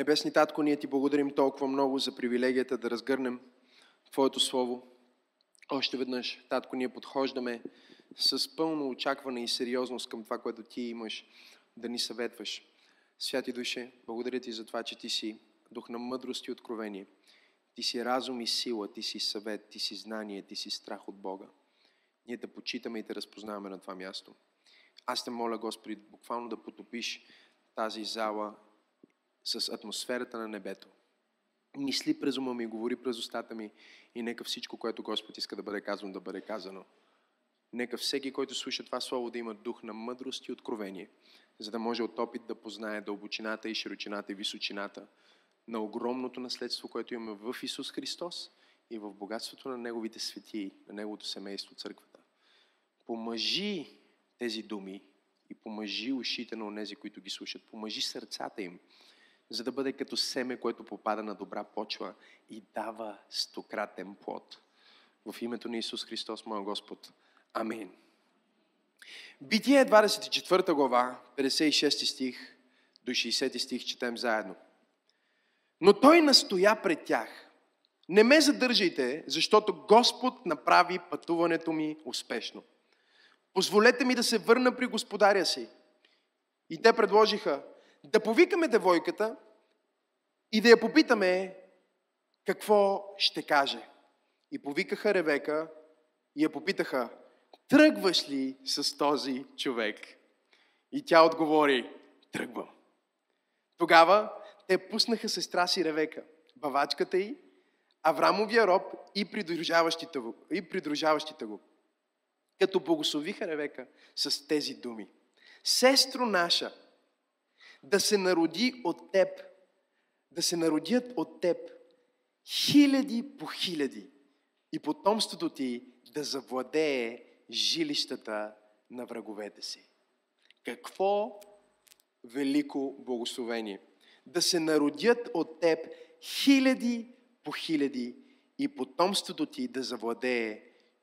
Небесни Татко, ние Ти благодарим толкова много за привилегията да разгърнем Твоето Слово. Още веднъж, Татко, ние подхождаме с пълно очакване и сериозност към това, което Ти имаш да ни съветваш. Святи Душе, благодаря Ти за това, че Ти си дух на мъдрост и откровение. Ти си разум и сила, Ти си съвет, Ти си знание, Ти си страх от Бога. Ние те почитаме и те разпознаваме на това място. Аз те моля, Господи, буквално да потопиш тази зала с атмосферата на небето. Мисли през ума ми, говори през устата ми и нека всичко, което Господ иска да бъде казано, да бъде казано. Нека всеки, който слуша това слово, да има дух на мъдрост и откровение, за да може от опит да познае дълбочината и широчината и височината на огромното наследство, което имаме в Исус Христос и в богатството на Неговите светии, на Неговото семейство, църквата. Помъжи тези думи и помъжи ушите на онези, които ги слушат. Помъжи сърцата им, за да бъде като семе, което попада на добра почва и дава стократен плод. В името на Исус Христос, моя Господ. Амин. Битие 24 глава, 56 стих до 60 стих четем заедно. Но той настоя пред тях. Не ме задържайте, защото Господ направи пътуването ми успешно. Позволете ми да се върна при господаря си. И те предложиха, да повикаме девойката и да я попитаме какво ще каже. И повикаха Ревека и я попитаха, тръгваш ли с този човек? И тя отговори, тръгвам. Тогава те пуснаха сестра си Ревека, бавачката й, Аврамовия роб и придружаващите го. И придружаващите го като благословиха Ревека с тези думи. Сестро наша, да се народи от теб, да се народят от теб хиляди по хиляди и потомството ти да завладее жилищата на враговете си. Какво велико благословение! Да се народят от теб хиляди по хиляди и потомството ти да завладее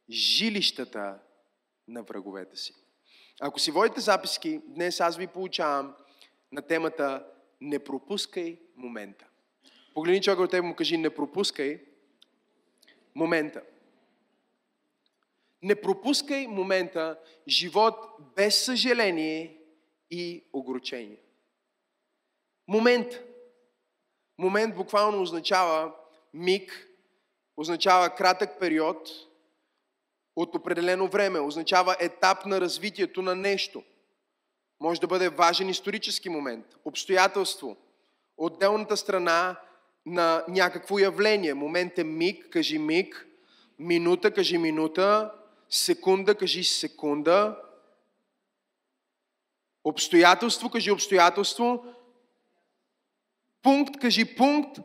жилищата на враговете си. Ако си водите записки, днес аз ви получавам на темата Не пропускай момента. Погледни човека от теб му кажи Не пропускай момента. Не пропускай момента живот без съжаление и огорчение. Момент. Момент буквално означава миг, означава кратък период – от определено време, означава етап на развитието на нещо. Може да бъде важен исторически момент, обстоятелство, отделната страна на някакво явление. Момент е миг, кажи миг, минута, кажи минута, секунда, кажи секунда, обстоятелство, кажи обстоятелство, пункт, кажи пункт,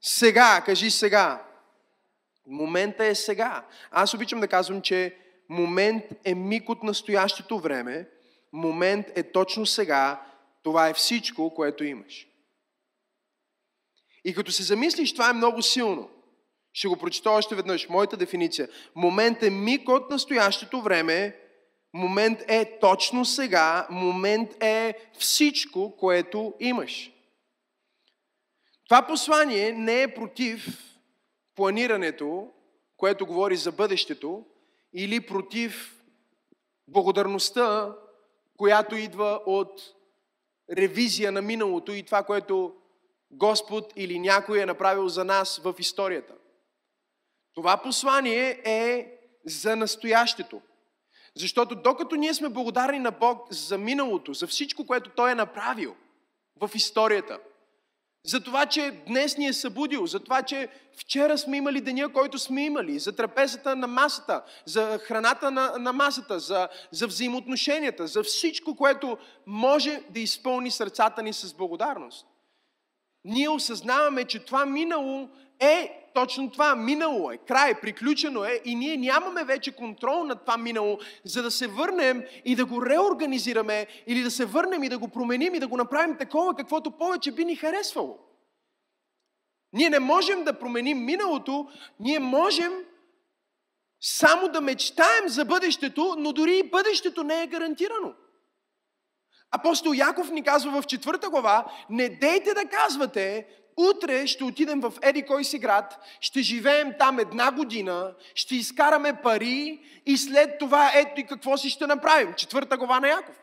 сега, кажи сега. Момента е сега. Аз обичам да казвам, че момент е миг от настоящето време, момент е точно сега, това е всичко, което имаш. И като се замислиш, това е много силно. Ще го прочета още веднъж. Моята дефиниция. Момент е миг от настоящето време, момент е точно сега, момент е всичко, което имаш. Това послание не е против планирането, което говори за бъдещето, или против благодарността, която идва от ревизия на миналото и това, което Господ или някой е направил за нас в историята. Това послание е за настоящето. Защото докато ние сме благодарни на Бог за миналото, за всичко, което Той е направил в историята, за това, че днес ни е събудил, за това, че вчера сме имали деня, който сме имали, за трапезата на масата, за храната на, на масата, за, за взаимоотношенията, за всичко, което може да изпълни сърцата ни с благодарност. Ние осъзнаваме, че това минало е точно това. Минало е, край, приключено е и ние нямаме вече контрол над това минало, за да се върнем и да го реорганизираме или да се върнем и да го променим и да го направим такова, каквото повече би ни харесвало. Ние не можем да променим миналото, ние можем само да мечтаем за бъдещето, но дори и бъдещето не е гарантирано. Апостол Яков ни казва в четвърта глава, не дейте да казвате, утре ще отидем в Еди кой си град, ще живеем там една година, ще изкараме пари и след това ето и какво си ще направим. Четвърта глава на Яков.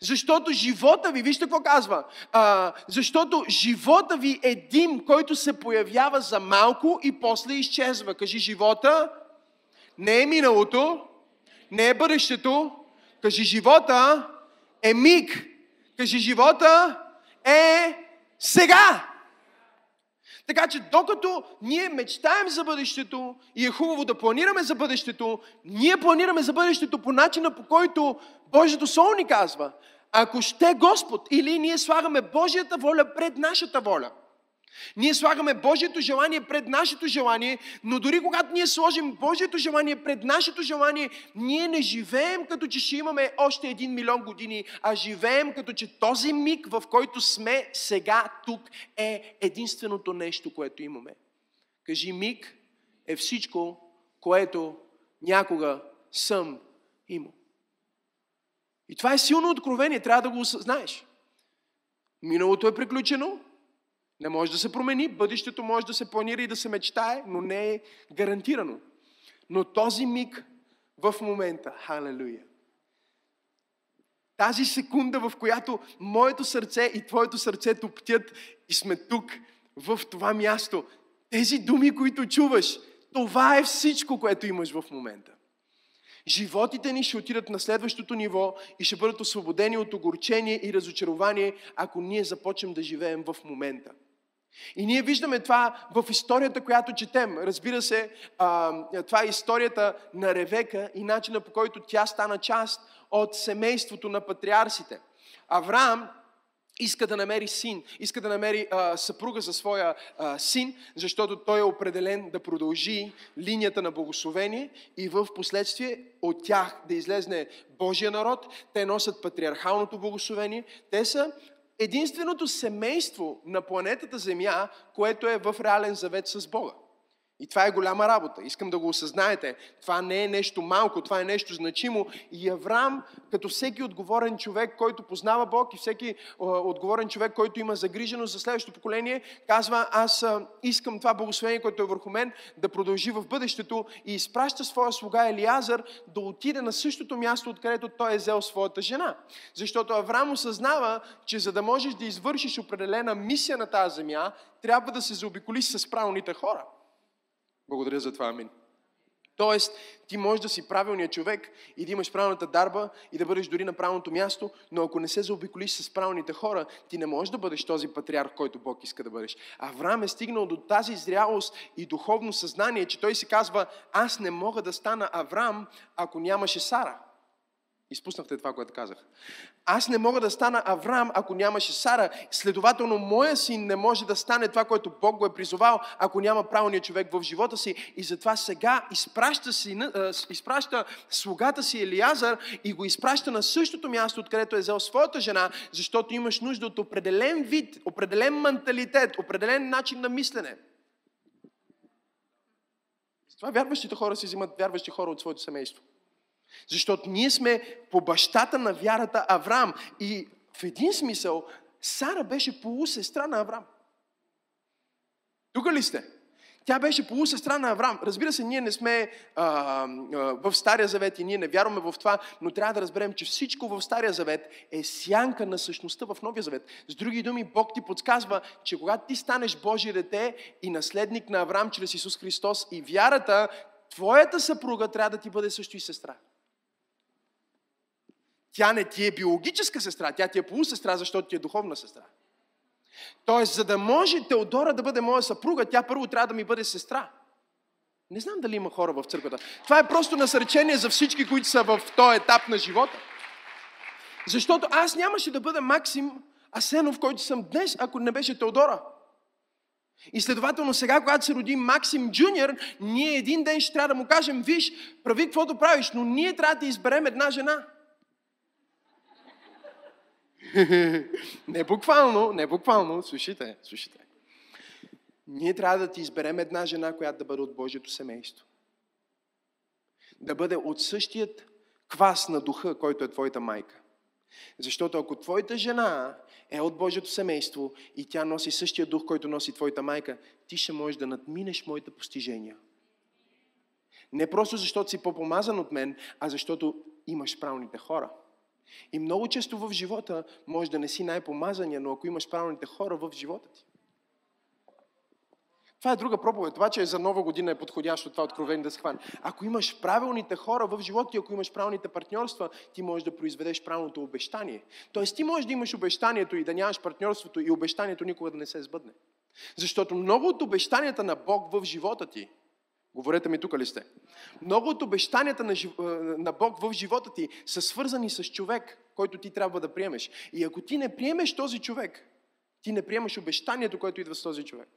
Защото живота ви, вижте какво казва, а, защото живота ви е дим, който се появява за малко и после изчезва. Кажи живота, не е миналото, не е бъдещето, кажи живота е миг. Кажи живота е сега. Така че докато ние мечтаем за бъдещето и е хубаво да планираме за бъдещето, ние планираме за бъдещето по начина по който Божието Слово ни казва. Ако ще Господ или ние слагаме Божията воля пред нашата воля – ние слагаме Божието желание пред нашето желание, но дори когато ние сложим Божието желание пред нашето желание, ние не живеем като че ще имаме още един милион години, а живеем като че този миг, в който сме сега тук, е единственото нещо, което имаме. Кажи, миг е всичко, което някога съм имал. И това е силно откровение, трябва да го осъзнаеш. Миналото е приключено, не може да се промени, бъдещето може да се планира и да се мечтае, но не е гарантирано. Но този миг в момента, халелуя, тази секунда, в която моето сърце и твоето сърце топтят и сме тук, в това място, тези думи, които чуваш, това е всичко, което имаш в момента. Животите ни ще отидат на следващото ниво и ще бъдат освободени от огорчение и разочарование, ако ние започнем да живеем в момента. И ние виждаме това в историята, която четем. Разбира се, това е историята на Ревека и начина по който тя стана част от семейството на патриарсите. Авраам иска да намери син, иска да намери съпруга за своя син, защото той е определен да продължи линията на благословение и в последствие от тях да излезне Божия народ. Те носят патриархалното благословение. Те са единственото семейство на планетата Земя, което е в реален завет с Бога. И това е голяма работа. Искам да го осъзнаете. Това не е нещо малко, това е нещо значимо. И Авраам, като всеки отговорен човек, който познава Бог и всеки отговорен човек, който има загриженост за следващото поколение, казва, аз искам това благословение, което е върху мен, да продължи в бъдещето и изпраща своя слуга Елиазър да отиде на същото място, откъдето той е взел своята жена. Защото Авраам осъзнава, че за да можеш да извършиш определена мисия на тази земя, трябва да се заобиколиш с правилните хора. Благодаря за това, амин. Тоест, ти можеш да си правилният човек и да имаш правилната дарба и да бъдеш дори на правилното място, но ако не се заобиколиш с правилните хора, ти не можеш да бъдеш този патриарх, който Бог иска да бъдеш. Авраам е стигнал до тази зрялост и духовно съзнание, че той си казва, аз не мога да стана Авраам, ако нямаше Сара. Изпуснахте това, което казах. Аз не мога да стана Авраам, ако нямаше Сара. Следователно, моя син не може да стане това, което Бог го е призовал, ако няма правилния човек в живота си. И затова сега изпраща, си, изпраща слугата си Елиазър и го изпраща на същото място, откъдето е взел своята жена, защото имаш нужда от определен вид, определен менталитет, определен начин на мислене. Това вярващите хора си взимат вярващи хора от своето семейство. Защото ние сме по бащата на вярата Авраам. И в един смисъл Сара беше полусестра на Авраам. Тук ли сте? Тя беше полусестра на Авраам. Разбира се, ние не сме а, а, в Стария Завет и ние не вярваме в това, но трябва да разберем, че всичко в Стария Завет е сянка на същността в Новия Завет. С други думи, Бог ти подсказва, че когато ти станеш Божие дете и наследник на Авраам чрез Исус Христос и вярата, твоята съпруга трябва да ти бъде също и сестра. Тя не ти е биологическа сестра, тя ти е полусестра, защото ти е духовна сестра. Тоест, за да може Теодора да бъде моя съпруга, тя първо трябва да ми бъде сестра. Не знам дали има хора в църквата. Това е просто насърчение за всички, които са в този етап на живота. Защото аз нямаше да бъда Максим Асенов, който съм днес, ако не беше Теодора. И следователно сега, когато се роди Максим Джуниор, ние един ден ще трябва да му кажем, виж, прави каквото правиш, но ние трябва да изберем една жена. Не буквално, не буквално, слушайте, слушайте. Ние трябва да ти изберем една жена, която да бъде от Божието семейство. да бъде от същият квас на духа, който е твоята майка. Защото ако твоята жена е от Божието семейство и тя носи същия дух, който носи твоята майка, ти ще можеш да надминеш моите постижения. Не просто защото си по-помазан от мен, а защото имаш правилните хора. И много често в живота може да не си най-помазания, но ако имаш правилните хора в живота ти. Това е друга проповед. Това, че за нова година е подходящо това откровение да се хване. Ако имаш правилните хора в живота ти, ако имаш правилните партньорства, ти можеш да произведеш правилното обещание. Тоест ти можеш да имаш обещанието и да нямаш партньорството и обещанието никога да не се сбъдне. Защото много от обещанията на Бог в живота ти, говорете ми тук ли сте, много от обещанията на, жив... на Бог в живота ти са свързани с човек, който ти трябва да приемеш. И ако ти не приемеш този човек, ти не приемаш обещанието, което идва с този човек.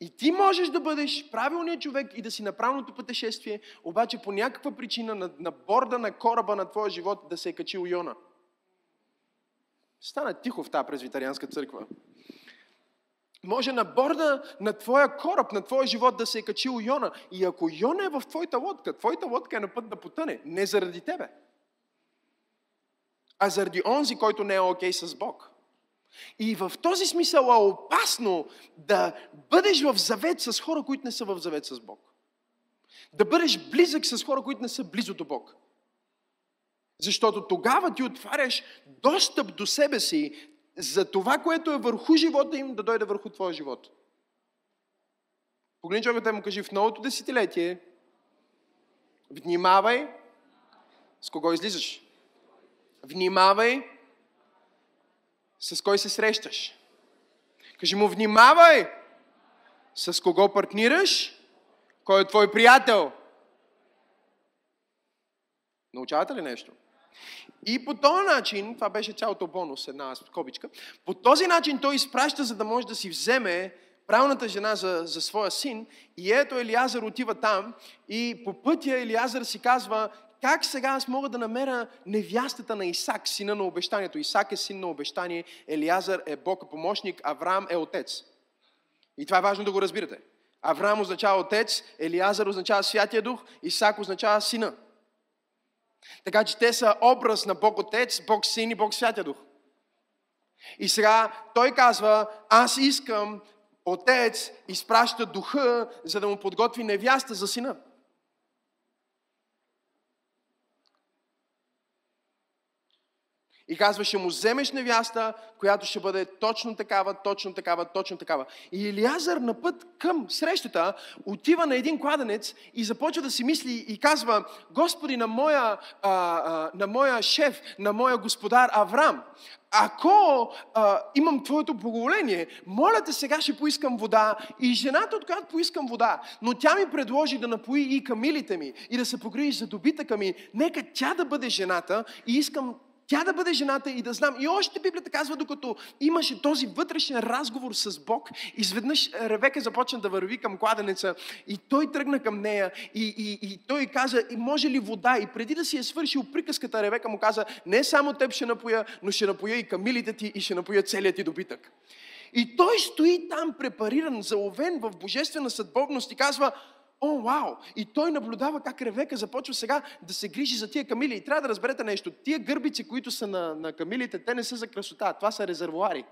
И ти можеш да бъдеш правилният човек и да си на правилното пътешествие, обаче по някаква причина на, на борда на кораба на твоя живот да се е качил Йона. Стана тихо в тази презвитарианска църква. Може на борда на твоя кораб, на твоя живот да се е качил Йона. И ако Йона е в твоята лодка, твоята лодка е на път да потъне. Не заради тебе. А заради онзи, който не е окей okay с Бог. И в този смисъл е опасно да бъдеш в завет с хора, които не са в завет с Бог. Да бъдеш близък с хора, които не са близо до Бог. Защото тогава ти отваряш достъп до себе си за това, което е върху живота им, да дойде върху твоя живот. Погледни човекът му кажи, в новото десетилетие внимавай с кого излизаш. Внимавай с кой се срещаш. Кажи му, внимавай с кого партнираш, кой е твой приятел. Научавате ли нещо? И по този начин, това беше цялото бонус, една скобичка, по този начин той изпраща, за да може да си вземе правилната жена за, за своя син. И ето Елиазър отива там и по пътя Елиазър си казва, как сега аз мога да намеря невястата на Исак, сина на обещанието? Исак е син на обещание, Елиазър е Бог помощник, Авраам е отец. И това е важно да го разбирате. Авраам означава отец, Елиазър означава Святия Дух, Исак означава сина. Така че те са образ на Бог Отец, Бог Син и Бог Святия Дух. И сега той казва, аз искам Отец изпраща духа, за да му подготви невяста за сина. И казва, ще му вземеш невяста, която ще бъде точно такава, точно такава, точно такава. И Илиазър на път към срещата отива на един кладенец и започва да си мисли и казва, Господи, на моя, а, а, на моя шеф, на моя господар Аврам, ако а, имам Твоето благоволение, моля те сега ще поискам вода и жената, от която поискам вода, но тя ми предложи да напои и камилите ми и да се погрижи за добитъка ми, нека тя да бъде жената и искам тя да бъде жената и да знам. И още Библията казва, докато имаше този вътрешен разговор с Бог, изведнъж Ревека започна да върви към кладенеца и той тръгна към нея и, и, и той каза, може ли вода? И преди да си е свършил приказката, Ревека му каза, не само теб ще напоя, но ще напоя и камилите ти и ще напоя целият ти добитък. И той стои там препариран, заловен в божествена съдбовност и казва, О, вау! И той наблюдава как Ревека започва сега да се грижи за тия камили. И трябва да разберете нещо. Тия гърбици, които са на, на камилите, те не са за красота. Това са резервуари.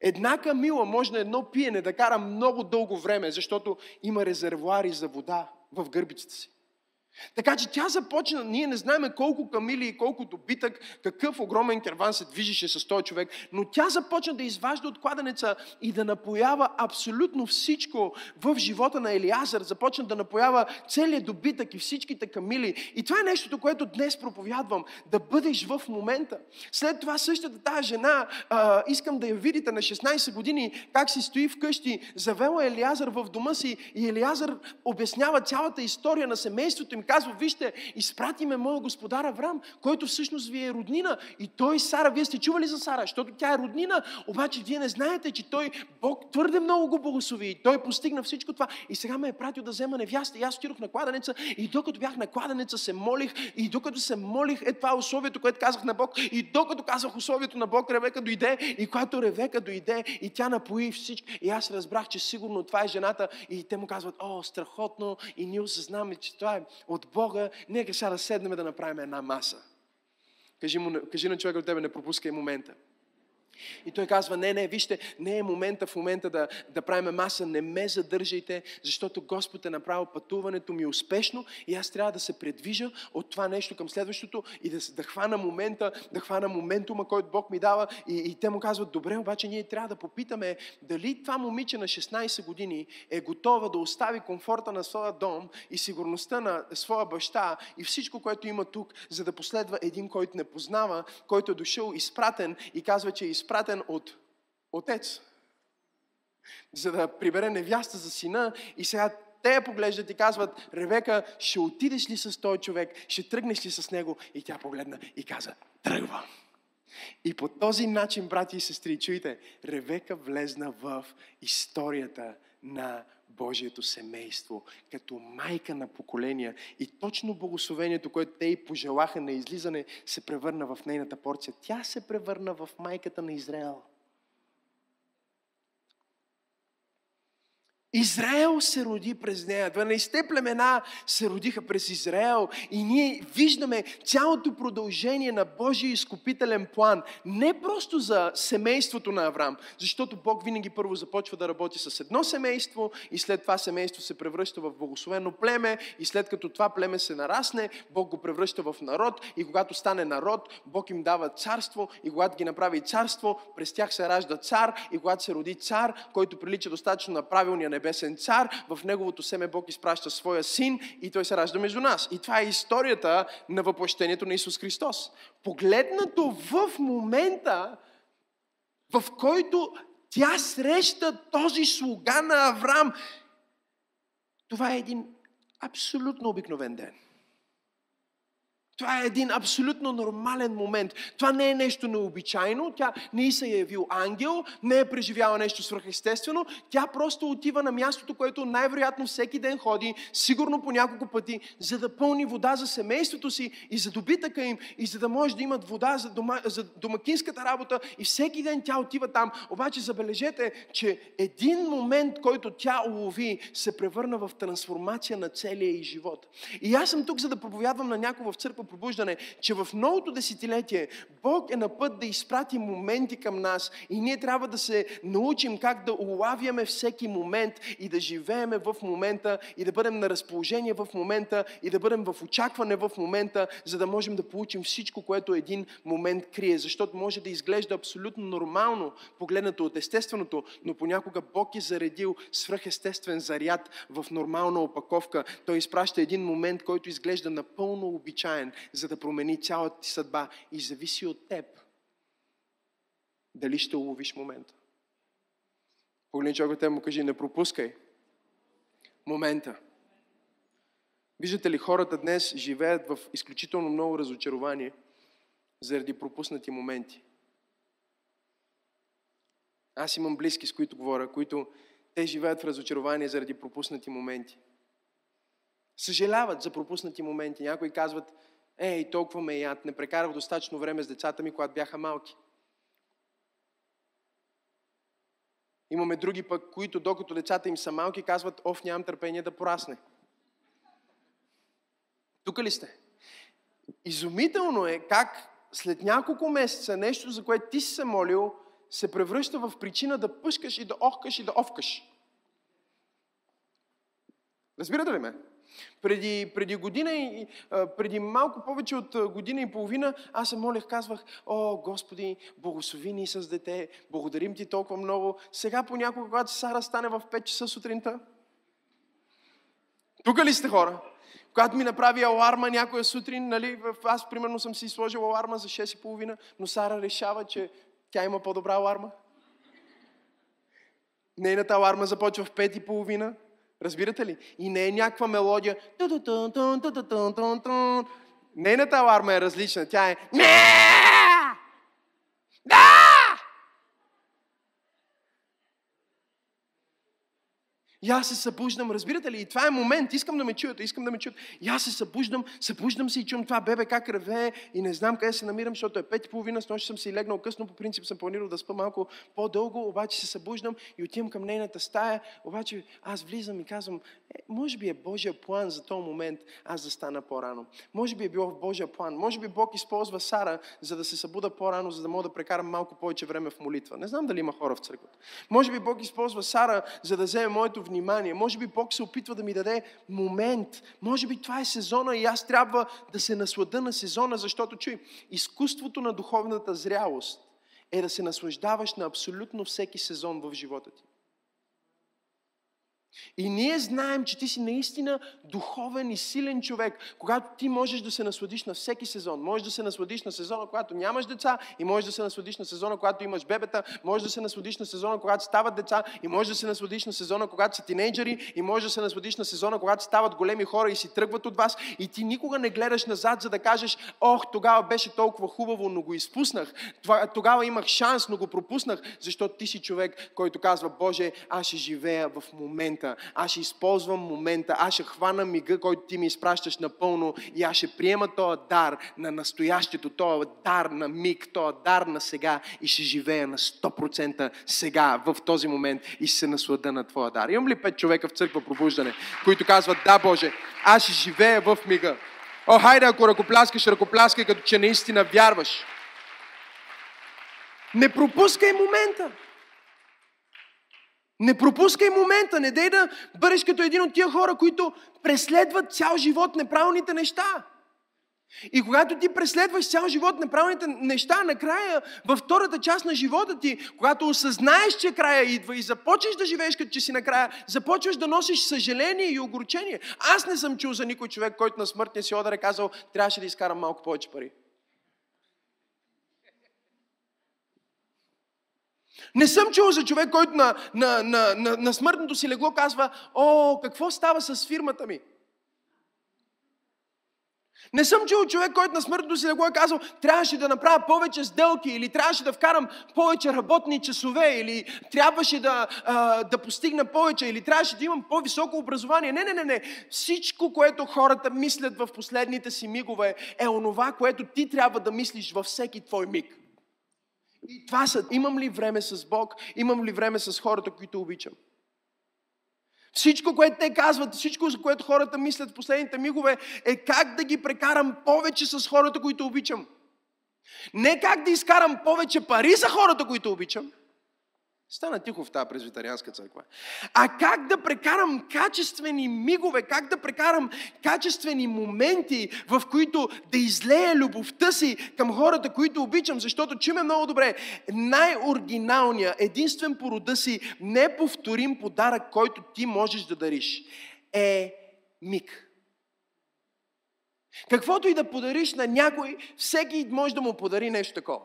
Една камила може на едно пиене да кара много дълго време, защото има резервуари за вода в гърбиците си. Така че тя започна, ние не знаем колко камили и колко добитък, какъв огромен керван се движеше с този човек, но тя започна да изважда от кладенеца и да напоява абсолютно всичко в живота на Елиазър. Започна да напоява целият добитък и всичките камили. И това е нещото, което днес проповядвам. Да бъдеш в момента. След това същата тази жена, а, искам да я видите на 16 години, как си стои вкъщи, завела Елиазър в дома си и Елиазър обяснява цялата история на семейството им, казва, вижте, изпрати ме моя господар Авраам, който всъщност ви е роднина. И той Сара, вие сте чували за Сара, защото тя е роднина, обаче вие не знаете, че той, Бог твърде много го благослови. И той постигна всичко това. И сега ме е пратил да взема невяста. И аз отидох на кладенеца и докато бях на кладенеца се молих и докато се молих, е това условието, което казах на Бог. И докато казах условието на Бог, Ревека дойде и когато Ревека дойде и тя напои всички. И аз разбрах, че сигурно това е жената. И те му казват, о, страхотно. И ние осъзнаваме, че това е от Бога. Нека сега да седнем да направим една маса. Кажи, му, кажи на човека от тебе, не пропускай момента. И той казва, не, не, вижте, не е момента в момента да, да правим маса, не ме задържайте, защото Господ е направил пътуването ми успешно и аз трябва да се предвижа от това нещо към следващото и да, да хвана момента, да хвана моментума, който Бог ми дава. И, и те му казват, добре, обаче ние трябва да попитаме дали това момиче на 16 години е готова да остави комфорта на своя дом и сигурността на своя баща и всичко, което има тук, за да последва един, който не познава, който е дошъл изпратен и казва, че е изпратен изпратен от отец, за да прибере невяста за сина и сега те я поглеждат и казват, Ревека, ще отидеш ли с този човек, ще тръгнеш ли с него? И тя погледна и каза, тръгвам. И по този начин, брати и сестри, чуйте, Ревека влезна в историята на Божието семейство, като майка на поколения. И точно благословението, което те и пожелаха на излизане, се превърна в нейната порция. Тя се превърна в майката на Израел. Израел се роди през нея. 12 племена се родиха през Израел и ние виждаме цялото продължение на Божия изкупителен план. Не просто за семейството на Авраам, защото Бог винаги първо започва да работи с едно семейство и след това семейство се превръща в благословено племе и след като това племе се нарасне, Бог го превръща в народ и когато стане народ, Бог им дава царство и когато ги направи царство, през тях се ражда цар и когато се роди цар, който прилича достатъчно на правилния небесен цар, в неговото семе Бог изпраща своя син и той се ражда между нас. И това е историята на въплъщението на Исус Христос. Погледнато в момента, в който тя среща този слуга на Авраам, това е един абсолютно обикновен ден. Това е един абсолютно нормален момент. Това не е нещо необичайно. Тя не се е явил ангел, не е преживяла нещо свръхестествено. Тя просто отива на мястото, което най-вероятно всеки ден ходи, сигурно по няколко пъти, за да пълни вода за семейството си и за добитъка им, и за да може да имат вода за, дома, за домакинската работа. И всеки ден тя отива там. Обаче забележете, че един момент, който тя улови, се превърна в трансформация на целия и живот. И аз съм тук, за да проповядвам на някого в църква пробуждане, че в новото десетилетие Бог е на път да изпрати моменти към нас и ние трябва да се научим как да улавяме всеки момент и да живееме в момента и да бъдем на разположение в момента и да бъдем в очакване в момента, за да можем да получим всичко, което един момент крие. Защото може да изглежда абсолютно нормално, погледнато от естественото, но понякога Бог е заредил свръхестествен заряд в нормална опаковка. Той изпраща един момент, който изглежда напълно обичаен, за да промени цялата ти съдба и зависи от теб дали ще уловиш момента. Погледни човекът му кажи, не пропускай момента. Виждате ли, хората днес живеят в изключително много разочарование заради пропуснати моменти. Аз имам близки, с които говоря, които те живеят в разочарование заради пропуснати моменти. Съжаляват за пропуснати моменти. Някои казват, Ей, толкова ме яд, не прекарах достатъчно време с децата ми, когато бяха малки. Имаме други пък, които докато децата им са малки, казват, оф, нямам търпение да порасне. Тук ли сте? Изумително е как след няколко месеца нещо, за което ти си се молил, се превръща в причина да пъшкаш и да охкаш и да овкаш. Разбирате ли ме? Преди, преди година и преди малко повече от година и половина аз се молех, казвах, о, Господи, благослови ни с дете, благодарим ти толкова много. Сега понякога, когато Сара стане в 5 часа сутринта, тук ли сте хора? Когато ми направи аларма някоя сутрин, нали, аз примерно съм си сложил аларма за 6 и половина, но Сара решава, че тя има по-добра аларма. Нейната аларма започва в 5 и половина Разбирате ли? И не е някаква мелодия. Нейната аларма е различна. Тя е... Да! И аз се събуждам, разбирате ли? И това е момент, искам да ме чуете, искам да ме чуят. И аз се събуждам, събуждам се и чувам това бебе как реве и не знам къде се намирам, защото е пет и половина, с нощ съм си легнал късно, по принцип съм планирал да спа малко по-дълго, обаче се събуждам и отивам към нейната стая, обаче аз влизам и казвам, е, може би е Божия план за този момент аз да стана по-рано. Може би е било в Божия план. Може би Бог използва Сара, за да се събуда по-рано, за да мога да прекарам малко повече време в молитва. Не знам дали има хора в църквата. Може би Бог използва Сара, за да вземе моето внимание. Може би Бог се опитва да ми даде момент. Може би това е сезона и аз трябва да се наслада на сезона, защото чуй, изкуството на духовната зрялост е да се наслаждаваш на абсолютно всеки сезон в живота ти. И ние знаем, че ти си наистина духовен и силен човек, когато ти можеш да се насладиш на всеки сезон. Можеш да се насладиш на сезона, когато нямаш деца и можеш да се насладиш на сезона, когато имаш бебета. Можеш да се насладиш на сезона, когато стават деца и можеш да се насладиш на сезона, когато са тинейджери и можеш да се насладиш на сезона, когато стават големи хора и си тръгват от вас. И ти никога не гледаш назад, за да кажеш, ох, тогава беше толкова хубаво, но го изпуснах. Тогава имах шанс, но го пропуснах, защото ти си човек, който казва, Боже, аз ще живея в момента момента, аз ще използвам момента, аз ще хвана мига, който ти ми изпращаш напълно и аз ще приема този дар на настоящето, този дар на миг, този дар на сега и ще живея на 100% сега, в този момент и ще се наслада на твоя дар. Имам ли пет човека в църква пробуждане, които казват, да Боже, аз ще живея в мига. О, хайде, ако ръкопляскаш, ръкопляскай, като че наистина вярваш. Не пропускай момента. Не пропускай момента, не дей да бъдеш като един от тия хора, които преследват цял живот неправилните неща. И когато ти преследваш цял живот неправилните неща, накрая, във втората част на живота ти, когато осъзнаеш, че края идва и започнеш да живееш като че си накрая, започваш да носиш съжаление и огорчение. Аз не съм чул за никой човек, който на смъртния си одър е казал, трябваше да изкарам малко повече пари. Не съм чул за човек, който на, на, на, на, на смъртното си легло казва, о, какво става с фирмата ми? Не съм чул човек, който на смъртното си легло е казал, трябваше да направя повече сделки, или трябваше да вкарам повече работни часове, или трябваше да, а, да постигна повече, или трябваше да имам по-високо образование. Не, не, не, не. Всичко, което хората мислят в последните си мигове, е онова, което ти трябва да мислиш във всеки твой миг. И това са, имам ли време с Бог, имам ли време с хората, които обичам. Всичко, което те казват, всичко, за което хората мислят в последните мигове, е как да ги прекарам повече с хората, които обичам. Не как да изкарам повече пари за хората, които обичам, Стана тихо в тази презвитарианска църква. А как да прекарам качествени мигове, как да прекарам качествени моменти, в които да излея любовта си към хората, които обичам, защото чуме много добре, най-оригиналният, единствен по рода си, неповторим подарък, който ти можеш да дариш, е миг. Каквото и да подариш на някой, всеки може да му подари нещо такова.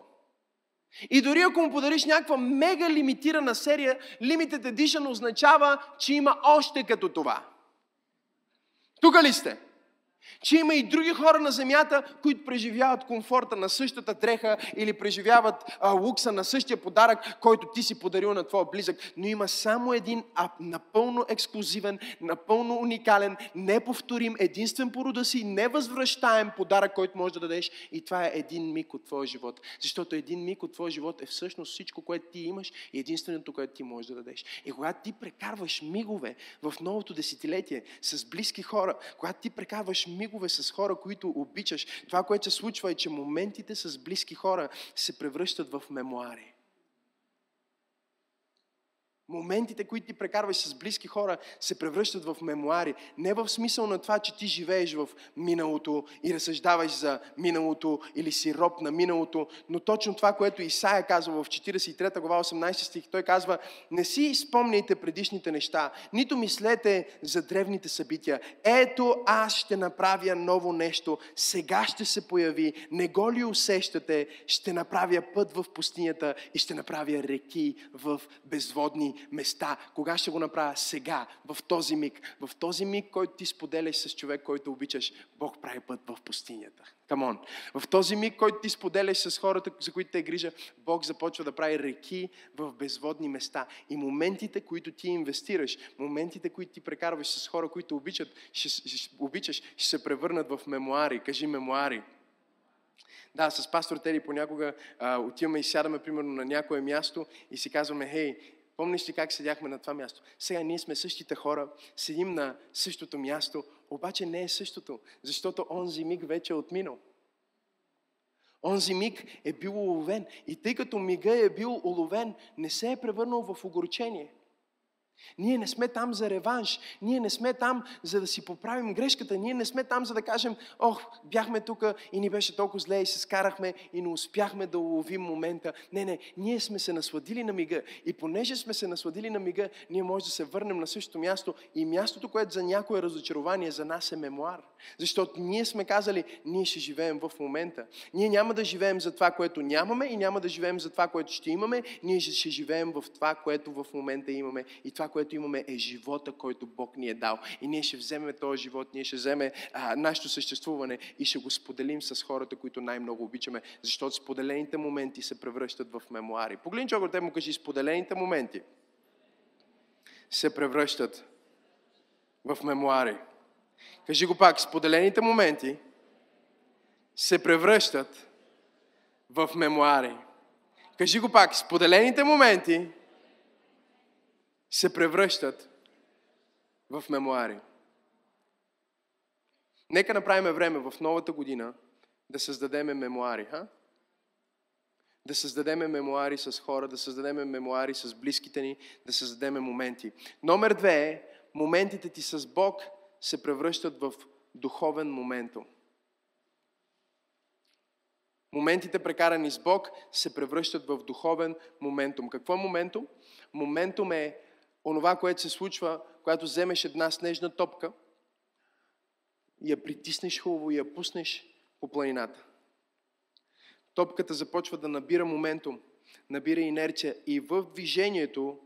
И дори ако му подариш някаква мега лимитирана серия, Limited Edition означава, че има още като това. Тук ли сте? Че има и други хора на земята, които преживяват комфорта на същата дреха или преживяват а, лукса на същия подарък, който ти си подарил на твоя близък. Но има само един а, напълно ексклюзивен, напълно уникален, неповторим, единствен по рода си, невъзвръщаем подарък, който можеш да дадеш. И това е един миг от твоя живот. Защото един миг от твоя живот е всъщност всичко, което ти имаш и единственото, което ти можеш да дадеш. И когато ти прекарваш мигове в новото десетилетие с близки хора, когато ти прекарваш мигове с хора, които обичаш. Това, което се случва е, че моментите с близки хора се превръщат в мемуари. Моментите, които ти прекарваш с близки хора, се превръщат в мемуари. Не в смисъл на това, че ти живееш в миналото и разсъждаваш за миналото или си роб на миналото, но точно това, което Исаия казва в 43 глава 18 стих, той казва, не си спомняйте предишните неща, нито мислете за древните събития. Ето аз ще направя ново нещо, сега ще се появи, не го ли усещате, ще направя път в пустинята и ще направя реки в безводни места. Кога ще го направя? Сега, в този миг. В този миг, който ти споделяш с човек, който обичаш, Бог прави път в пустинята. Камон. В този миг, който ти споделяш с хората, за които те е грижа, Бог започва да прави реки в безводни места. И моментите, които ти инвестираш, моментите, които ти прекарваш с хора, които обичат, ще, ще, обичаш, ще се превърнат в мемуари. Кажи мемуари. Да, с пастор Тери понякога а, отиваме и сядаме, примерно, на някое място и си казваме, хей, помниш ли как седяхме на това място? Сега ние сме същите хора, седим на същото място, обаче не е същото, защото онзи миг вече е отминал. Онзи миг е бил уловен. И тъй като мига е бил уловен, не се е превърнал в огорчение. Ние не сме там за реванш. Ние не сме там за да си поправим грешката. Ние не сме там за да кажем, ох, бяхме тук и ни беше толкова зле и се скарахме и не успяхме да уловим момента. Не, не, ние сме се насладили на мига. И понеже сме се насладили на мига, ние може да се върнем на същото място. И мястото, което за някое разочарование, за нас е мемуар. Защото ние сме казали, ние ще живеем в момента. Ние няма да живеем за това, което нямаме и няма да живеем за това, което ще имаме. Ние ще живеем в това, което в момента имаме. И това, което имаме е живота, който Бог ни е дал. И ние ще вземем този живот, ние ще вземем а, нашето съществуване и ще го споделим с хората, които най-много обичаме, защото споделените моменти се превръщат в мемуари. Погледни човек, те му кажи, споделените моменти се превръщат в мемуари. Кажи го пак, споделените моменти се превръщат в мемуари. Кажи го пак, споделените моменти се превръщат в мемуари. Нека направим време в новата година да създадеме мемуари. Ха? Да създадеме мемуари с хора, да създадеме мемуари с близките ни, да създадеме моменти. Номер две е, моментите ти с Бог се превръщат в духовен моментум. Моментите прекарани с Бог се превръщат в духовен моментум. Какво е моментум? Моментум е онова, което се случва, когато вземеш една снежна топка и я притиснеш хубаво и я пуснеш по планината. Топката започва да набира моментум, набира инерция и в движението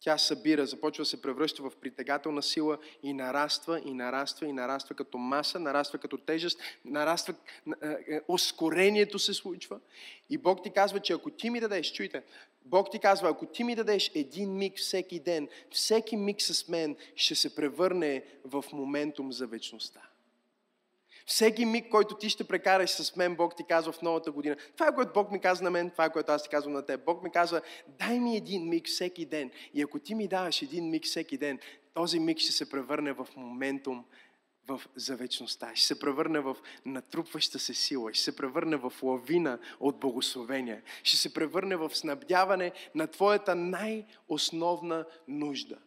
тя събира, започва да се превръща в притегателна сила и нараства, и нараства, и нараства като маса, нараства като тежест, нараства, е, е, ускорението се случва. И Бог ти казва, че ако ти ми дадеш, чуйте, Бог ти казва, ако ти ми дадеш един миг всеки ден, всеки миг с мен ще се превърне в моментум за вечността. Всеки миг, който ти ще прекараш с мен, Бог ти казва в новата година. Това е което Бог ми казва на мен, това е което аз ти казвам на теб. Бог ми казва, дай ми един миг всеки ден. И ако ти ми даваш един миг всеки ден, този миг ще се превърне в моментум в, за вечността. Ще се превърне в натрупваща се сила. Ще се превърне в лавина от богословения. Ще се превърне в снабдяване на твоята най-основна нужда.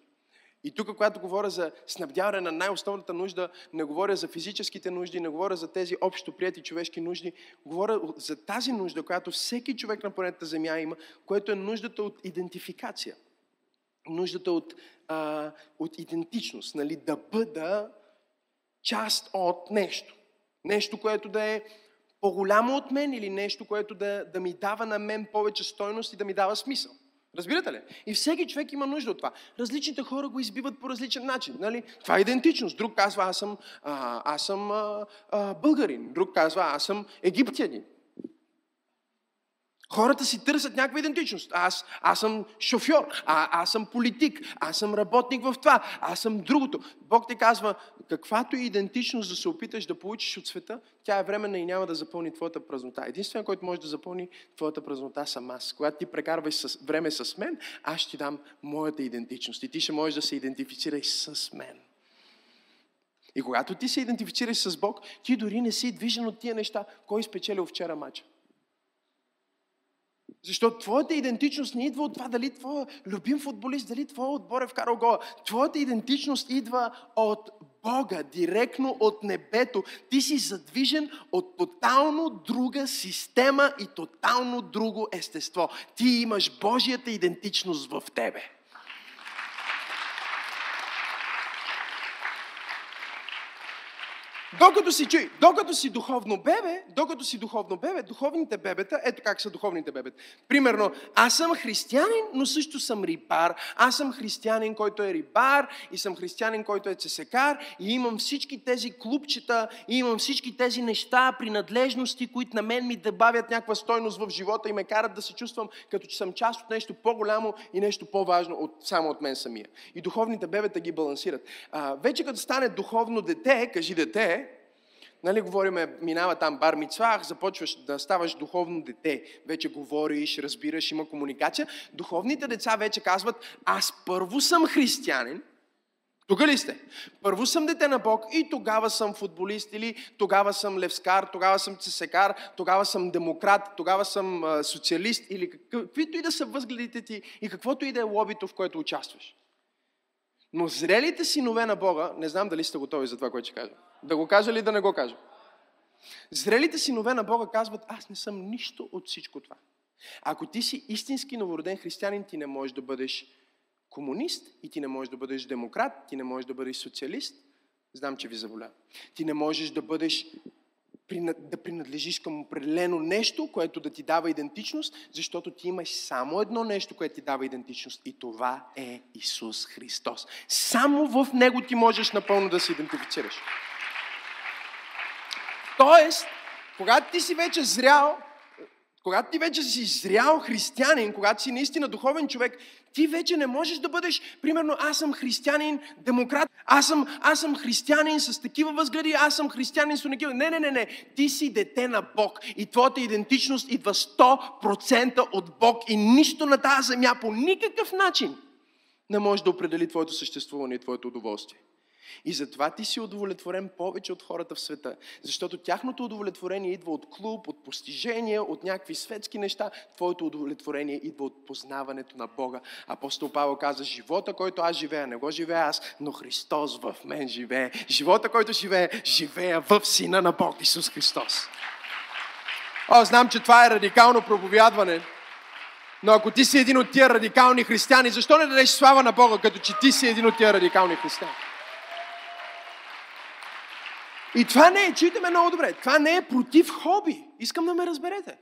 И тук, когато говоря за снабдяване на най-основната нужда, не говоря за физическите нужди, не говоря за тези общо прияти човешки нужди, говоря за тази нужда, която всеки човек на планетата Земя има, което е нуждата от идентификация. Нуждата от, а, от идентичност, нали? да бъда част от нещо. Нещо, което да е по-голямо от мен или нещо, което да, да ми дава на мен повече стойност и да ми дава смисъл. Разбирате ли? И всеки човек има нужда от това. Различните хора го избиват по различен начин. Нали? Това е идентичност. Друг казва, аз съм, а, аз съм а, а, българин. Друг казва, аз съм египтянин. Хората си търсят някаква идентичност. Аз, аз съм шофьор, а, аз съм политик, аз съм работник в това, аз съм другото. Бог ти казва, каквато и идентичност да се опиташ да получиш от света, тя е временна и няма да запълни твоята празнота. Единствено, който може да запълни твоята празнота съм аз. Когато ти прекарваш с, време с мен, аз ще дам моята идентичност и ти ще можеш да се идентифицираш с мен. И когато ти се идентифицираш с Бог, ти дори не си движен от тия неща. Кой спечелил вчера мача? Защото твоята идентичност не идва от това дали твой любим футболист, дали твой отбор е вкарал гола. Твоята идентичност идва от Бога, директно от небето. Ти си задвижен от тотално друга система и тотално друго естество. Ти имаш Божията идентичност в тебе. Докато си, чуй, докато си духовно бебе, докато си духовно бебе, духовните бебета, ето как са духовните бебета. Примерно, аз съм християнин, но също съм рибар. Аз съм християнин, който е рибар и съм християнин, който е цесекар и имам всички тези клубчета, и имам всички тези неща, принадлежности, които на мен ми добавят някаква стойност в живота и ме карат да се чувствам като че съм част от нещо по-голямо и нещо по-важно от, само от мен самия. И духовните бебета ги балансират. А, вече като стане духовно дете, кажи дете, нали, говориме, минава там бар мицвах, започваш да ставаш духовно дете. Вече говориш, разбираш, има комуникация. Духовните деца вече казват, аз първо съм християнин, тук ли сте? Първо съм дете на Бог и тогава съм футболист или тогава съм левскар, тогава съм цесекар, тогава съм демократ, тогава съм а, социалист или каквито и да са възгледите ти и каквото и да е лобито, в което участваш. Но зрелите синове на Бога, не знам дали сте готови за това, което ще кажа. Да го кажа или да не го кажа? Зрелите синове на Бога казват, аз не съм нищо от всичко това. Ако ти си истински новороден християнин, ти не можеш да бъдеш комунист и ти не можеш да бъдеш демократ, ти не можеш да бъдеш социалист. Знам, че ви заболя. Ти не можеш да бъдеш да принадлежиш към определено нещо, което да ти дава идентичност, защото ти имаш само едно нещо, което ти дава идентичност и това е Исус Христос. Само в Него ти можеш напълно да се идентифицираш. Тоест, когато ти си вече зрял, когато ти вече си зрял християнин, когато си наистина духовен човек, ти вече не можеш да бъдеш, примерно, аз съм християнин, демократ, аз съм, аз съм християнин с такива възгледи, аз съм християнин с такива. Не, не, не, не. Ти си дете на Бог и твоята идентичност идва 100% от Бог и нищо на тази земя по никакъв начин не може да определи твоето съществуване и твоето удоволствие. И затова ти си удовлетворен повече от хората в света. Защото тяхното удовлетворение идва от клуб, от постижения, от някакви светски неща. Твоето удовлетворение идва от познаването на Бога. Апостол Павел каза, живота, който аз живея, не го живея аз, но Христос в мен живее. Живота, който живее, живея в Сина на Бог, Исус Христос. О, знам, че това е радикално проповядване. Но ако ти си един от тия радикални християни, защо не дадеш слава на Бога, като че ти си един от тия радикални християни? И това не е, чуйте ме много добре, това не е против хоби. Искам да ме разберете.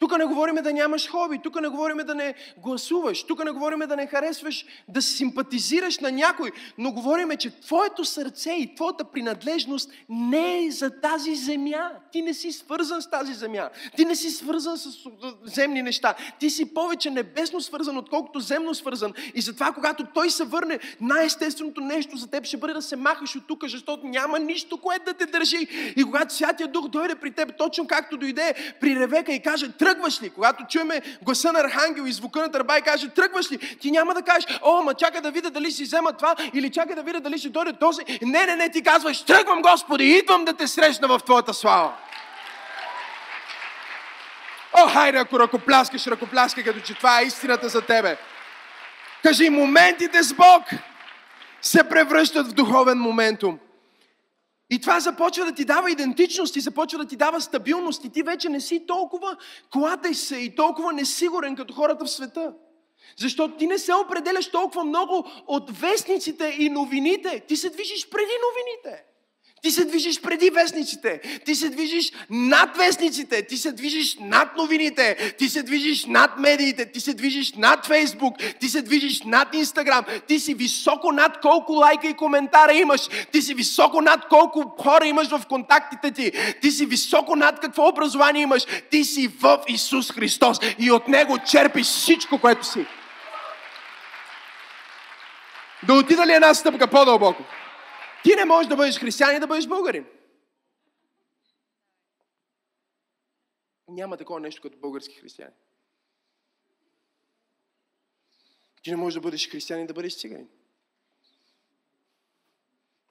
Тук не говорим да нямаш хоби, тук не говорим да не гласуваш, тук не говорим да не харесваш, да симпатизираш на някой, но говорим, че твоето сърце и твоята принадлежност не е за тази земя. Ти не си свързан с тази земя. Ти не си свързан с земни неща. Ти си повече небесно свързан, отколкото земно свързан. И затова, когато той се върне, най-естественото нещо за теб ще бъде да се махаш от тук, защото няма нищо, което да те държи. И когато Святия Дух дойде при теб, точно както дойде при Ревека и каже, тръгваш ли? Когато чуеме гласа на Архангел и звука на търба и каже, тръгваш ли? Ти няма да кажеш, о, ма чакай да видя дали си взема това или чакай да видя дали ще дойде този. Не, не, не, ти казваш, тръгвам, Господи, идвам да те срещна в Твоята слава. О, хайде, ако ръкопляскаш, ръкопляскай, като че това е истината за тебе. Кажи, моментите с Бог се превръщат в духовен моментум. И това започва да ти дава идентичност и започва да ти дава стабилност. И ти вече не си толкова клатай се и толкова несигурен като хората в света. Защото ти не се определяш толкова много от вестниците и новините. Ти се движиш преди новините. Ти се движиш преди вестниците. Ти се движиш над вестниците. Ти се движиш над новините. Ти се движиш над медиите. Ти се движиш над Фейсбук. Ти се движиш над Инстаграм. Ти си високо над колко лайка и коментара имаш. Ти си високо над колко хора имаш в контактите ти. Ти си високо над какво образование имаш. Ти си в Исус Христос. И от Него черпиш всичко, което си. Да отида ли една стъпка по-дълбоко? Ти не можеш да бъдеш християн и да бъдеш българин. Няма такова нещо като български християни. Ти не можеш да бъдеш християнин и да бъдеш циганин.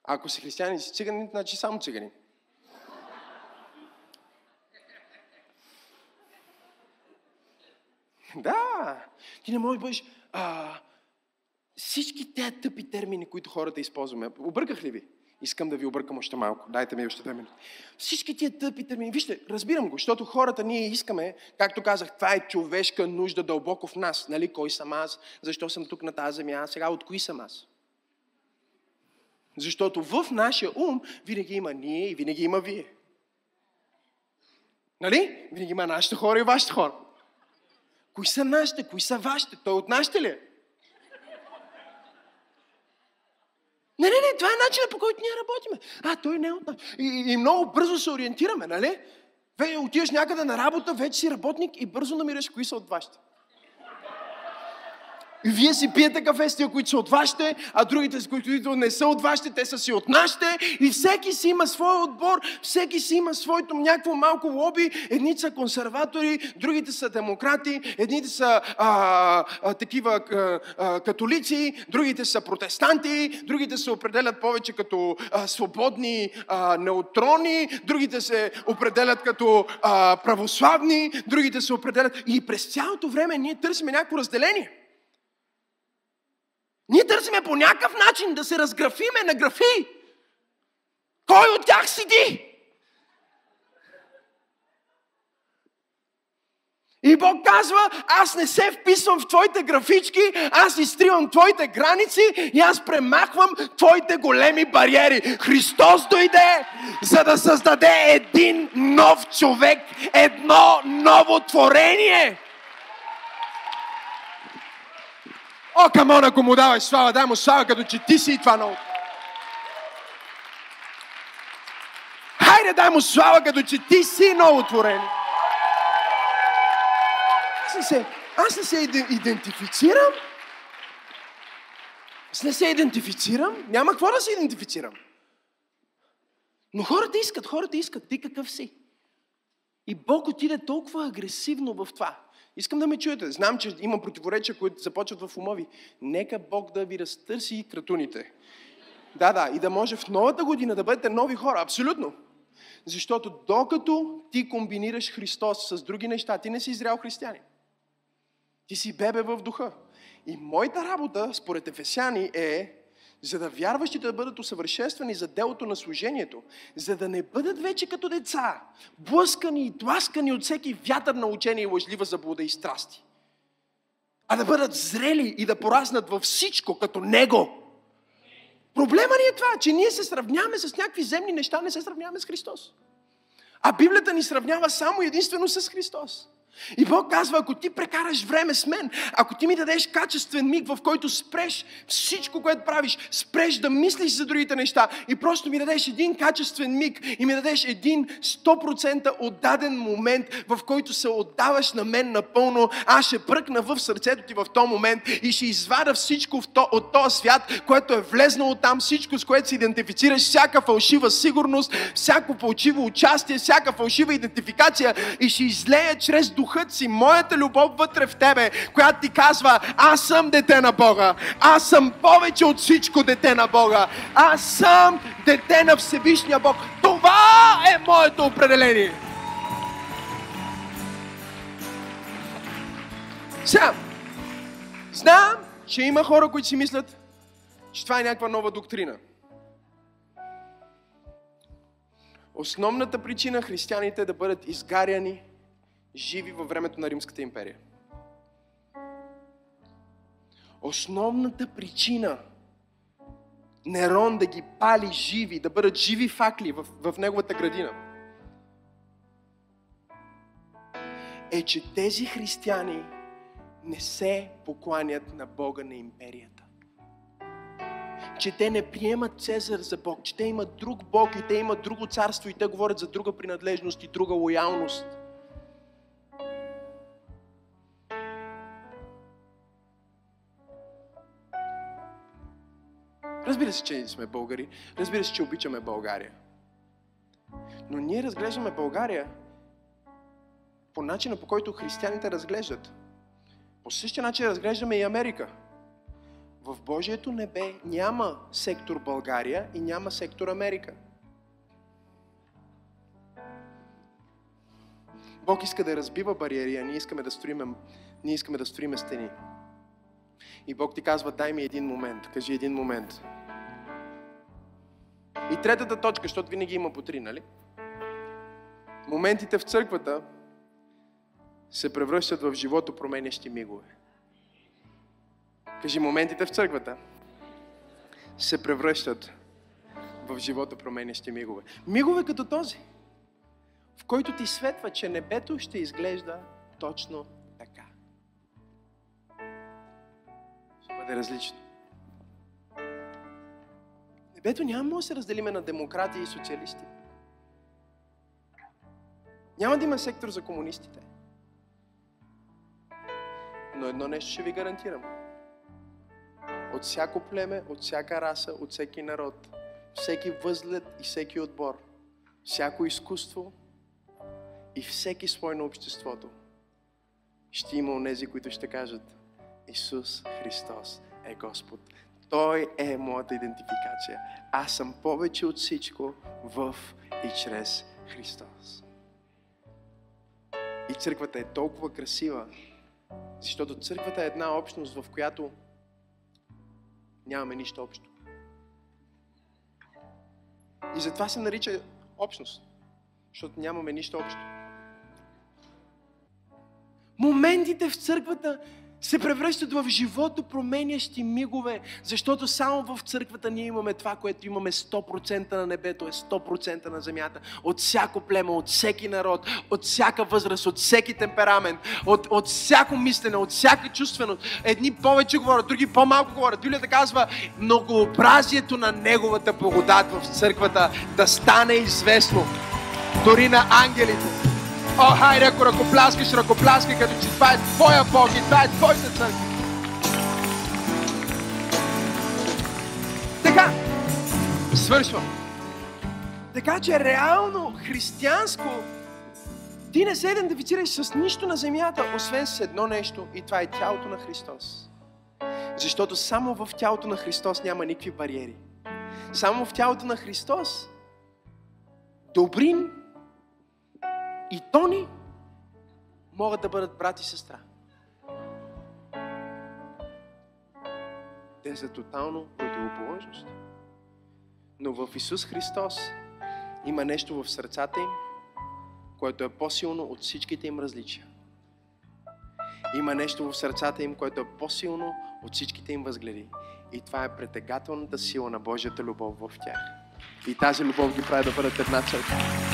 Ако си християнин и си циганин, значи само циганин. Да, ти не можеш да бъдеш а, всички тези тъпи термини, които хората използваме. Обърках ли ви? Искам да ви объркам още малко. Дайте ми още две минути. Всички тия тъпи термини. Вижте, разбирам го, защото хората ние искаме, както казах, това е човешка нужда дълбоко в нас. Нали, кой съм аз? Защо съм тук на тази земя? Сега от кои съм аз? Защото в нашия ум винаги има ние и винаги има вие. Нали? Винаги има нашите хора и вашите хора. Кои са нашите, кои са вашите? Той от нашите ли е? Не, не, не, това е начинът по който ние работиме. А, той не е от нас. И, и много бързо се ориентираме, нали? Ве, отиваш някъде на работа, вече си работник и бързо намираш кои са от вашите. И вие си пиете кафе с тия, които са от вашите, а другите, с които не са от вашите, те са си от нашите. И всеки си има своя отбор, всеки си има своето някакво малко лоби. Едни са консерватори, другите са демократи, едните са а, а, такива а, а, католици, другите са протестанти, другите се определят повече като а, свободни а, неутрони, другите се определят като а, православни, другите се определят. И през цялото време ние търсим някакво разделение. Ние търсиме по някакъв начин да се разграфиме на графи. Кой от тях седи? И Бог казва, аз не се вписвам в твоите графички, аз изтривам твоите граници и аз премахвам твоите големи бариери. Христос дойде, за да създаде един нов човек, едно ново творение. О, камон, ако му даваш слава, дай му слава, като че ти си и това много. Хайде, дай му слава, като че ти си ново творение. Аз не се, аз не се идентифицирам. Аз не се идентифицирам. Няма какво да се идентифицирам. Но хората искат, хората искат. Ти какъв си? И Бог отиде толкова агресивно в това. Искам да ме чуете. Знам, че има противоречия, които започват в ума ви. Нека Бог да ви разтърси кратуните. Да, да, и да може в новата година да бъдете нови хора. Абсолютно. Защото докато ти комбинираш Христос с други неща, ти не си зрял християнин. Ти си бебе в духа. И моята работа, според Ефесяни, е за да вярващите да бъдат усъвършенствани за делото на служението, за да не бъдат вече като деца, блъскани и тласкани от всеки вятър на учение и лъжлива заблуда и страсти, а да бъдат зрели и да пораснат във всичко като Него. Проблема ни е това, че ние се сравняваме с някакви земни неща, не се сравняваме с Христос. А Библията ни сравнява само единствено с Христос. И Бог казва, ако ти прекараш време с мен, ако ти ми дадеш качествен миг, в който спреш всичко, което правиш, спреш да мислиш за другите неща и просто ми дадеш един качествен миг и ми дадеш един 100% отдаден момент, в който се отдаваш на мен напълно, аз ще пръкна в сърцето ти в този момент и ще извада всичко от този свят, което е влезнало там, всичко, с което се идентифицираш, всяка фалшива сигурност, всяко фалшиво участие, всяка фалшива идентификация и ще излея чрез духът си, моята любов вътре в тебе, която ти казва, аз съм дете на Бога, аз съм повече от всичко дете на Бога, аз съм дете на Всевишния Бог. Това е моето определение. Сега, знам, че има хора, които си мислят, че това е някаква нова доктрина. Основната причина християните да бъдат изгаряни живи във времето на Римската империя. Основната причина Нерон да ги пали живи, да бъдат живи факли в, в неговата градина, е, че тези християни не се покланят на Бога на империята. Че те не приемат Цезар за Бог, че те имат друг Бог и те имат друго царство и те говорят за друга принадлежност и друга лоялност – Разбира се, че сме българи. Разбира се, че обичаме България. Но ние разглеждаме България по начина, по който християните разглеждат. По същия начин разглеждаме и Америка. В Божието небе няма сектор България и няма сектор Америка. Бог иска да разбива бариери, а ние искаме да строиме, ние искаме да строиме стени. И Бог ти казва, дай ми един момент. Кажи един момент. И третата точка, защото винаги има по три, нали? Моментите в църквата се превръщат в живото променящи мигове. Кажи, моментите в църквата се превръщат в живота променящи мигове. Мигове като този, в който ти светва, че небето ще изглежда точно така. Ще бъде различно. Небето няма да се разделиме на демократи и социалисти. Няма да има сектор за комунистите. Но едно нещо ще ви гарантирам. От всяко племе, от всяка раса, от всеки народ, всеки възглед и всеки отбор, всяко изкуство и всеки слой на обществото, ще има онези, които ще кажат Исус Христос е Господ. Той е моята идентификация. Аз съм повече от всичко в и чрез Христос. И църквата е толкова красива, защото църквата е една общност, в която нямаме нищо общо. И затова се нарича общност, защото нямаме нищо общо. Моментите в църквата се превръщат в живото променящи мигове, защото само в църквата ние имаме това, което имаме 100% на небето, е 100% на земята. От всяко племе, от всеки народ, от всяка възраст, от всеки темперамент, от, от всяко мислене, от всяка чувственост. Едни повече говорят, други по-малко говорят. Библията казва, многообразието на Неговата благодат в църквата да стане известно дори на ангелите. О, хайде, ако ръкопляскаш, ръкопляскай, като че това е Твоя Бог и това е Твоята църква. Така, свършвам. Така че реално християнско ти не се идентифицираш с нищо на земята, освен с едно нещо и това е тялото на Христос. Защото само в тялото на Христос няма никакви бариери. Само в тялото на Христос Добрин и Тони могат да бъдат брат и сестра. Те са тотално противоположност. Но в Исус Христос има нещо в сърцата им, което е по-силно от всичките им различия. Има нещо в сърцата им, което е по-силно от всичките им възгледи. И това е претегателната сила на Божията любов в тях. И тази любов ги прави да бъдат една църква.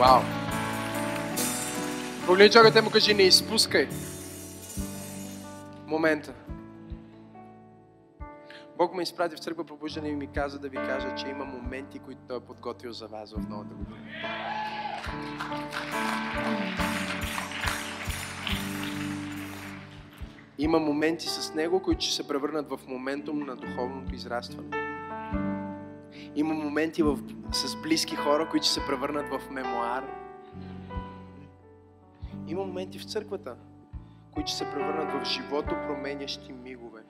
Вау! Погледни човекът му кажи, не изпускай момента. Бог ме изпрати в църква пробуждане и ми каза да ви кажа, че има моменти, които Той е подготвил за вас в новата година. Има моменти с Него, които ще се превърнат в моментум на духовното израстване. Има моменти в, с близки хора, които се превърнат в мемуар. Има моменти в църквата, които се превърнат в живото променящи мигове.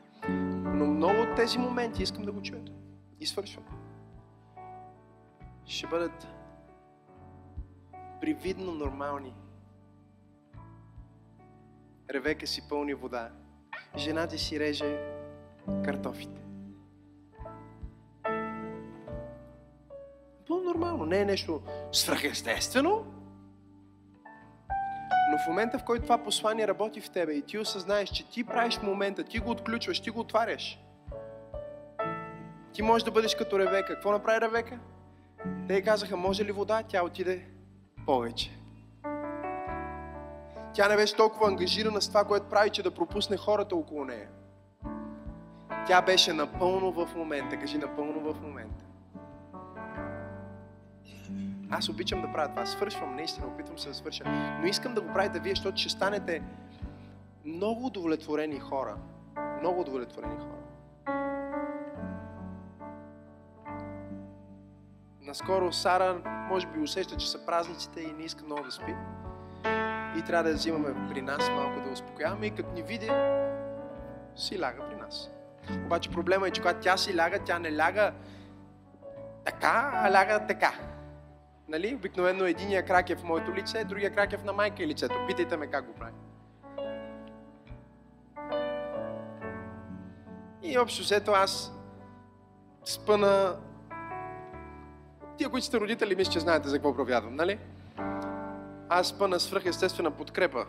Но много от тези моменти, искам да го чуете, и свършвам, ще бъдат привидно нормални. Ревека си пълни вода. Жена ти си реже картофите. Пълно нормално. Не е нещо свръхестествено. Но в момента, в който това послание работи в тебе и ти осъзнаеш, че ти правиш момента, ти го отключваш, ти го отваряш. Ти можеш да бъдеш като Ревека. Какво направи Ревека? Те казаха, може ли вода? Тя отиде повече. Тя не беше толкова ангажирана с това, което прави, че да пропусне хората около нея. Тя беше напълно в момента. Кажи напълно в момента. Аз обичам да правя това. Свършвам, наистина, опитвам се да свърша. Но искам да го правите вие, защото ще станете много удовлетворени хора. Много удовлетворени хора. Наскоро Сара, може би, усеща, че са празниците и не иска много да спи. И трябва да взимаме при нас малко да успокояваме и като ни види, си ляга при нас. Обаче проблема е, че когато тя си ляга, тя не ляга така, а ляга така. Нали? Обикновено единия крак е в моето лице, другия крак е на майка и лицето. Питайте ме как го прави. И общо взето аз спъна... Тия, които сте родители, мисля, че знаете за какво проповядвам, нали? Аз спъна свръхестествена подкрепа.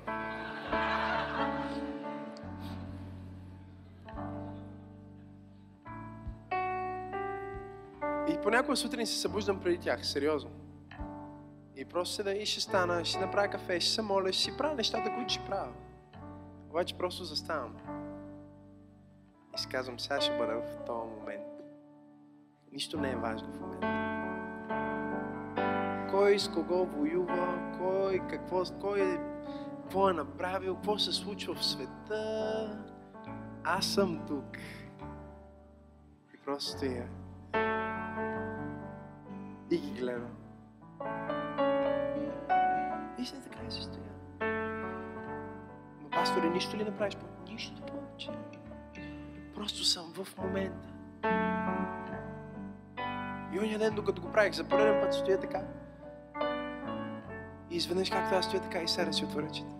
понякога сутрин се събуждам преди тях, сериозно. И просто седа и ще стана, ще направя кафе, ще се моля, ще си правя нещата, които ще правя. Обаче просто заставам. И си казвам, сега ще бъда в този момент. Нищо не е важно в момента. Кой с кого воюва, кой какво, кой е, какво е направил, какво се случва в света. Аз съм тук. И просто стоя. И ги гледам. И се така и се стоя. Но пасторе, нищо ли направиш? Нищо повече. Просто съм в момента. И оня ден, докато го правих, за пореден път стоя така. И изведнъж както аз стоя така и сега си отворя очите.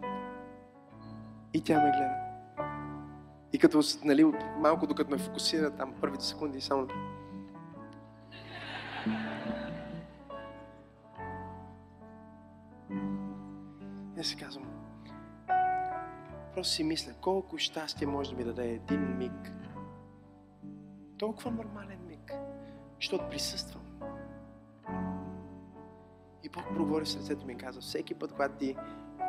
И тя ме гледа. И като, нали, малко докато ме фокусира там първите секунди, само И си казвам, просто си мисля, колко щастие може да ми даде един миг. Толкова нормален миг, защото присъствам. И Бог проговори в сърцето ми и каза, всеки път, когато ти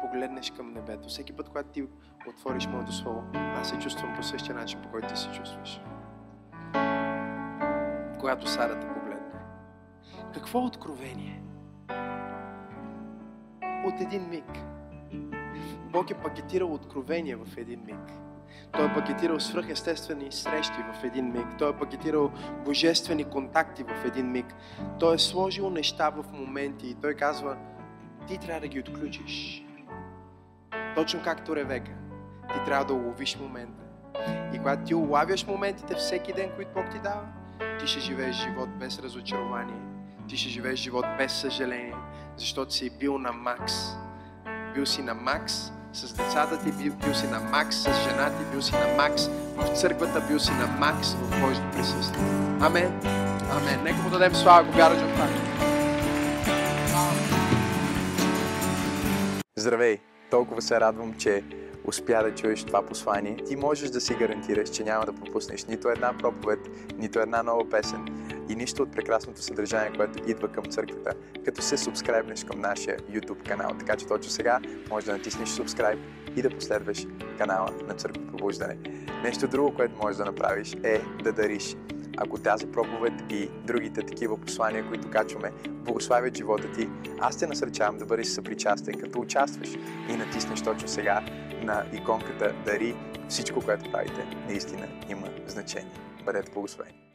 погледнеш към небето, всеки път, когато ти отвориш моето слово, аз се чувствам по същия начин, по който ти се чувстваш. Когато Сара те погледне. Какво откровение? От един миг. Бог е пакетирал откровения в един миг. Той е пакетирал свръхестествени срещи в един миг. Той е пакетирал божествени контакти в един миг. Той е сложил неща в моменти и той казва, ти трябва да ги отключиш. Точно както Ревека. Ти трябва да уловиш момента. И когато ти улавяш моментите всеки ден, които Бог ти дава, ти ще живееш живот без разочарование. Ти ще живееш живот без съжаление, защото си бил на макс. Бил си на макс с децата ти, бил, бил си на макс с жена ти, бил си на макс в църквата, бил си на макс в Божието присъствие. Амен. Амен. Нека му дадем слава, ако вярваш в. Здравей! Толкова се радвам, че успя да чуеш това послание. Ти можеш да си гарантираш, че няма да пропуснеш нито една проповед, нито една нова песен и нищо от прекрасното съдържание, което идва към църквата, като се субскрайбнеш към нашия YouTube канал. Така че точно сега можеш да натиснеш subscribe и да последваш канала на Църква Пробуждане. Нещо друго, което можеш да направиш е да дариш. Ако тази проповед и другите такива послания, които качваме, благославят живота ти, аз те насърчавам да бъдеш съпричастен, като участваш и натиснеш точно сега на иконката Дари. Всичко, което правите, наистина има значение. Бъдете благословени!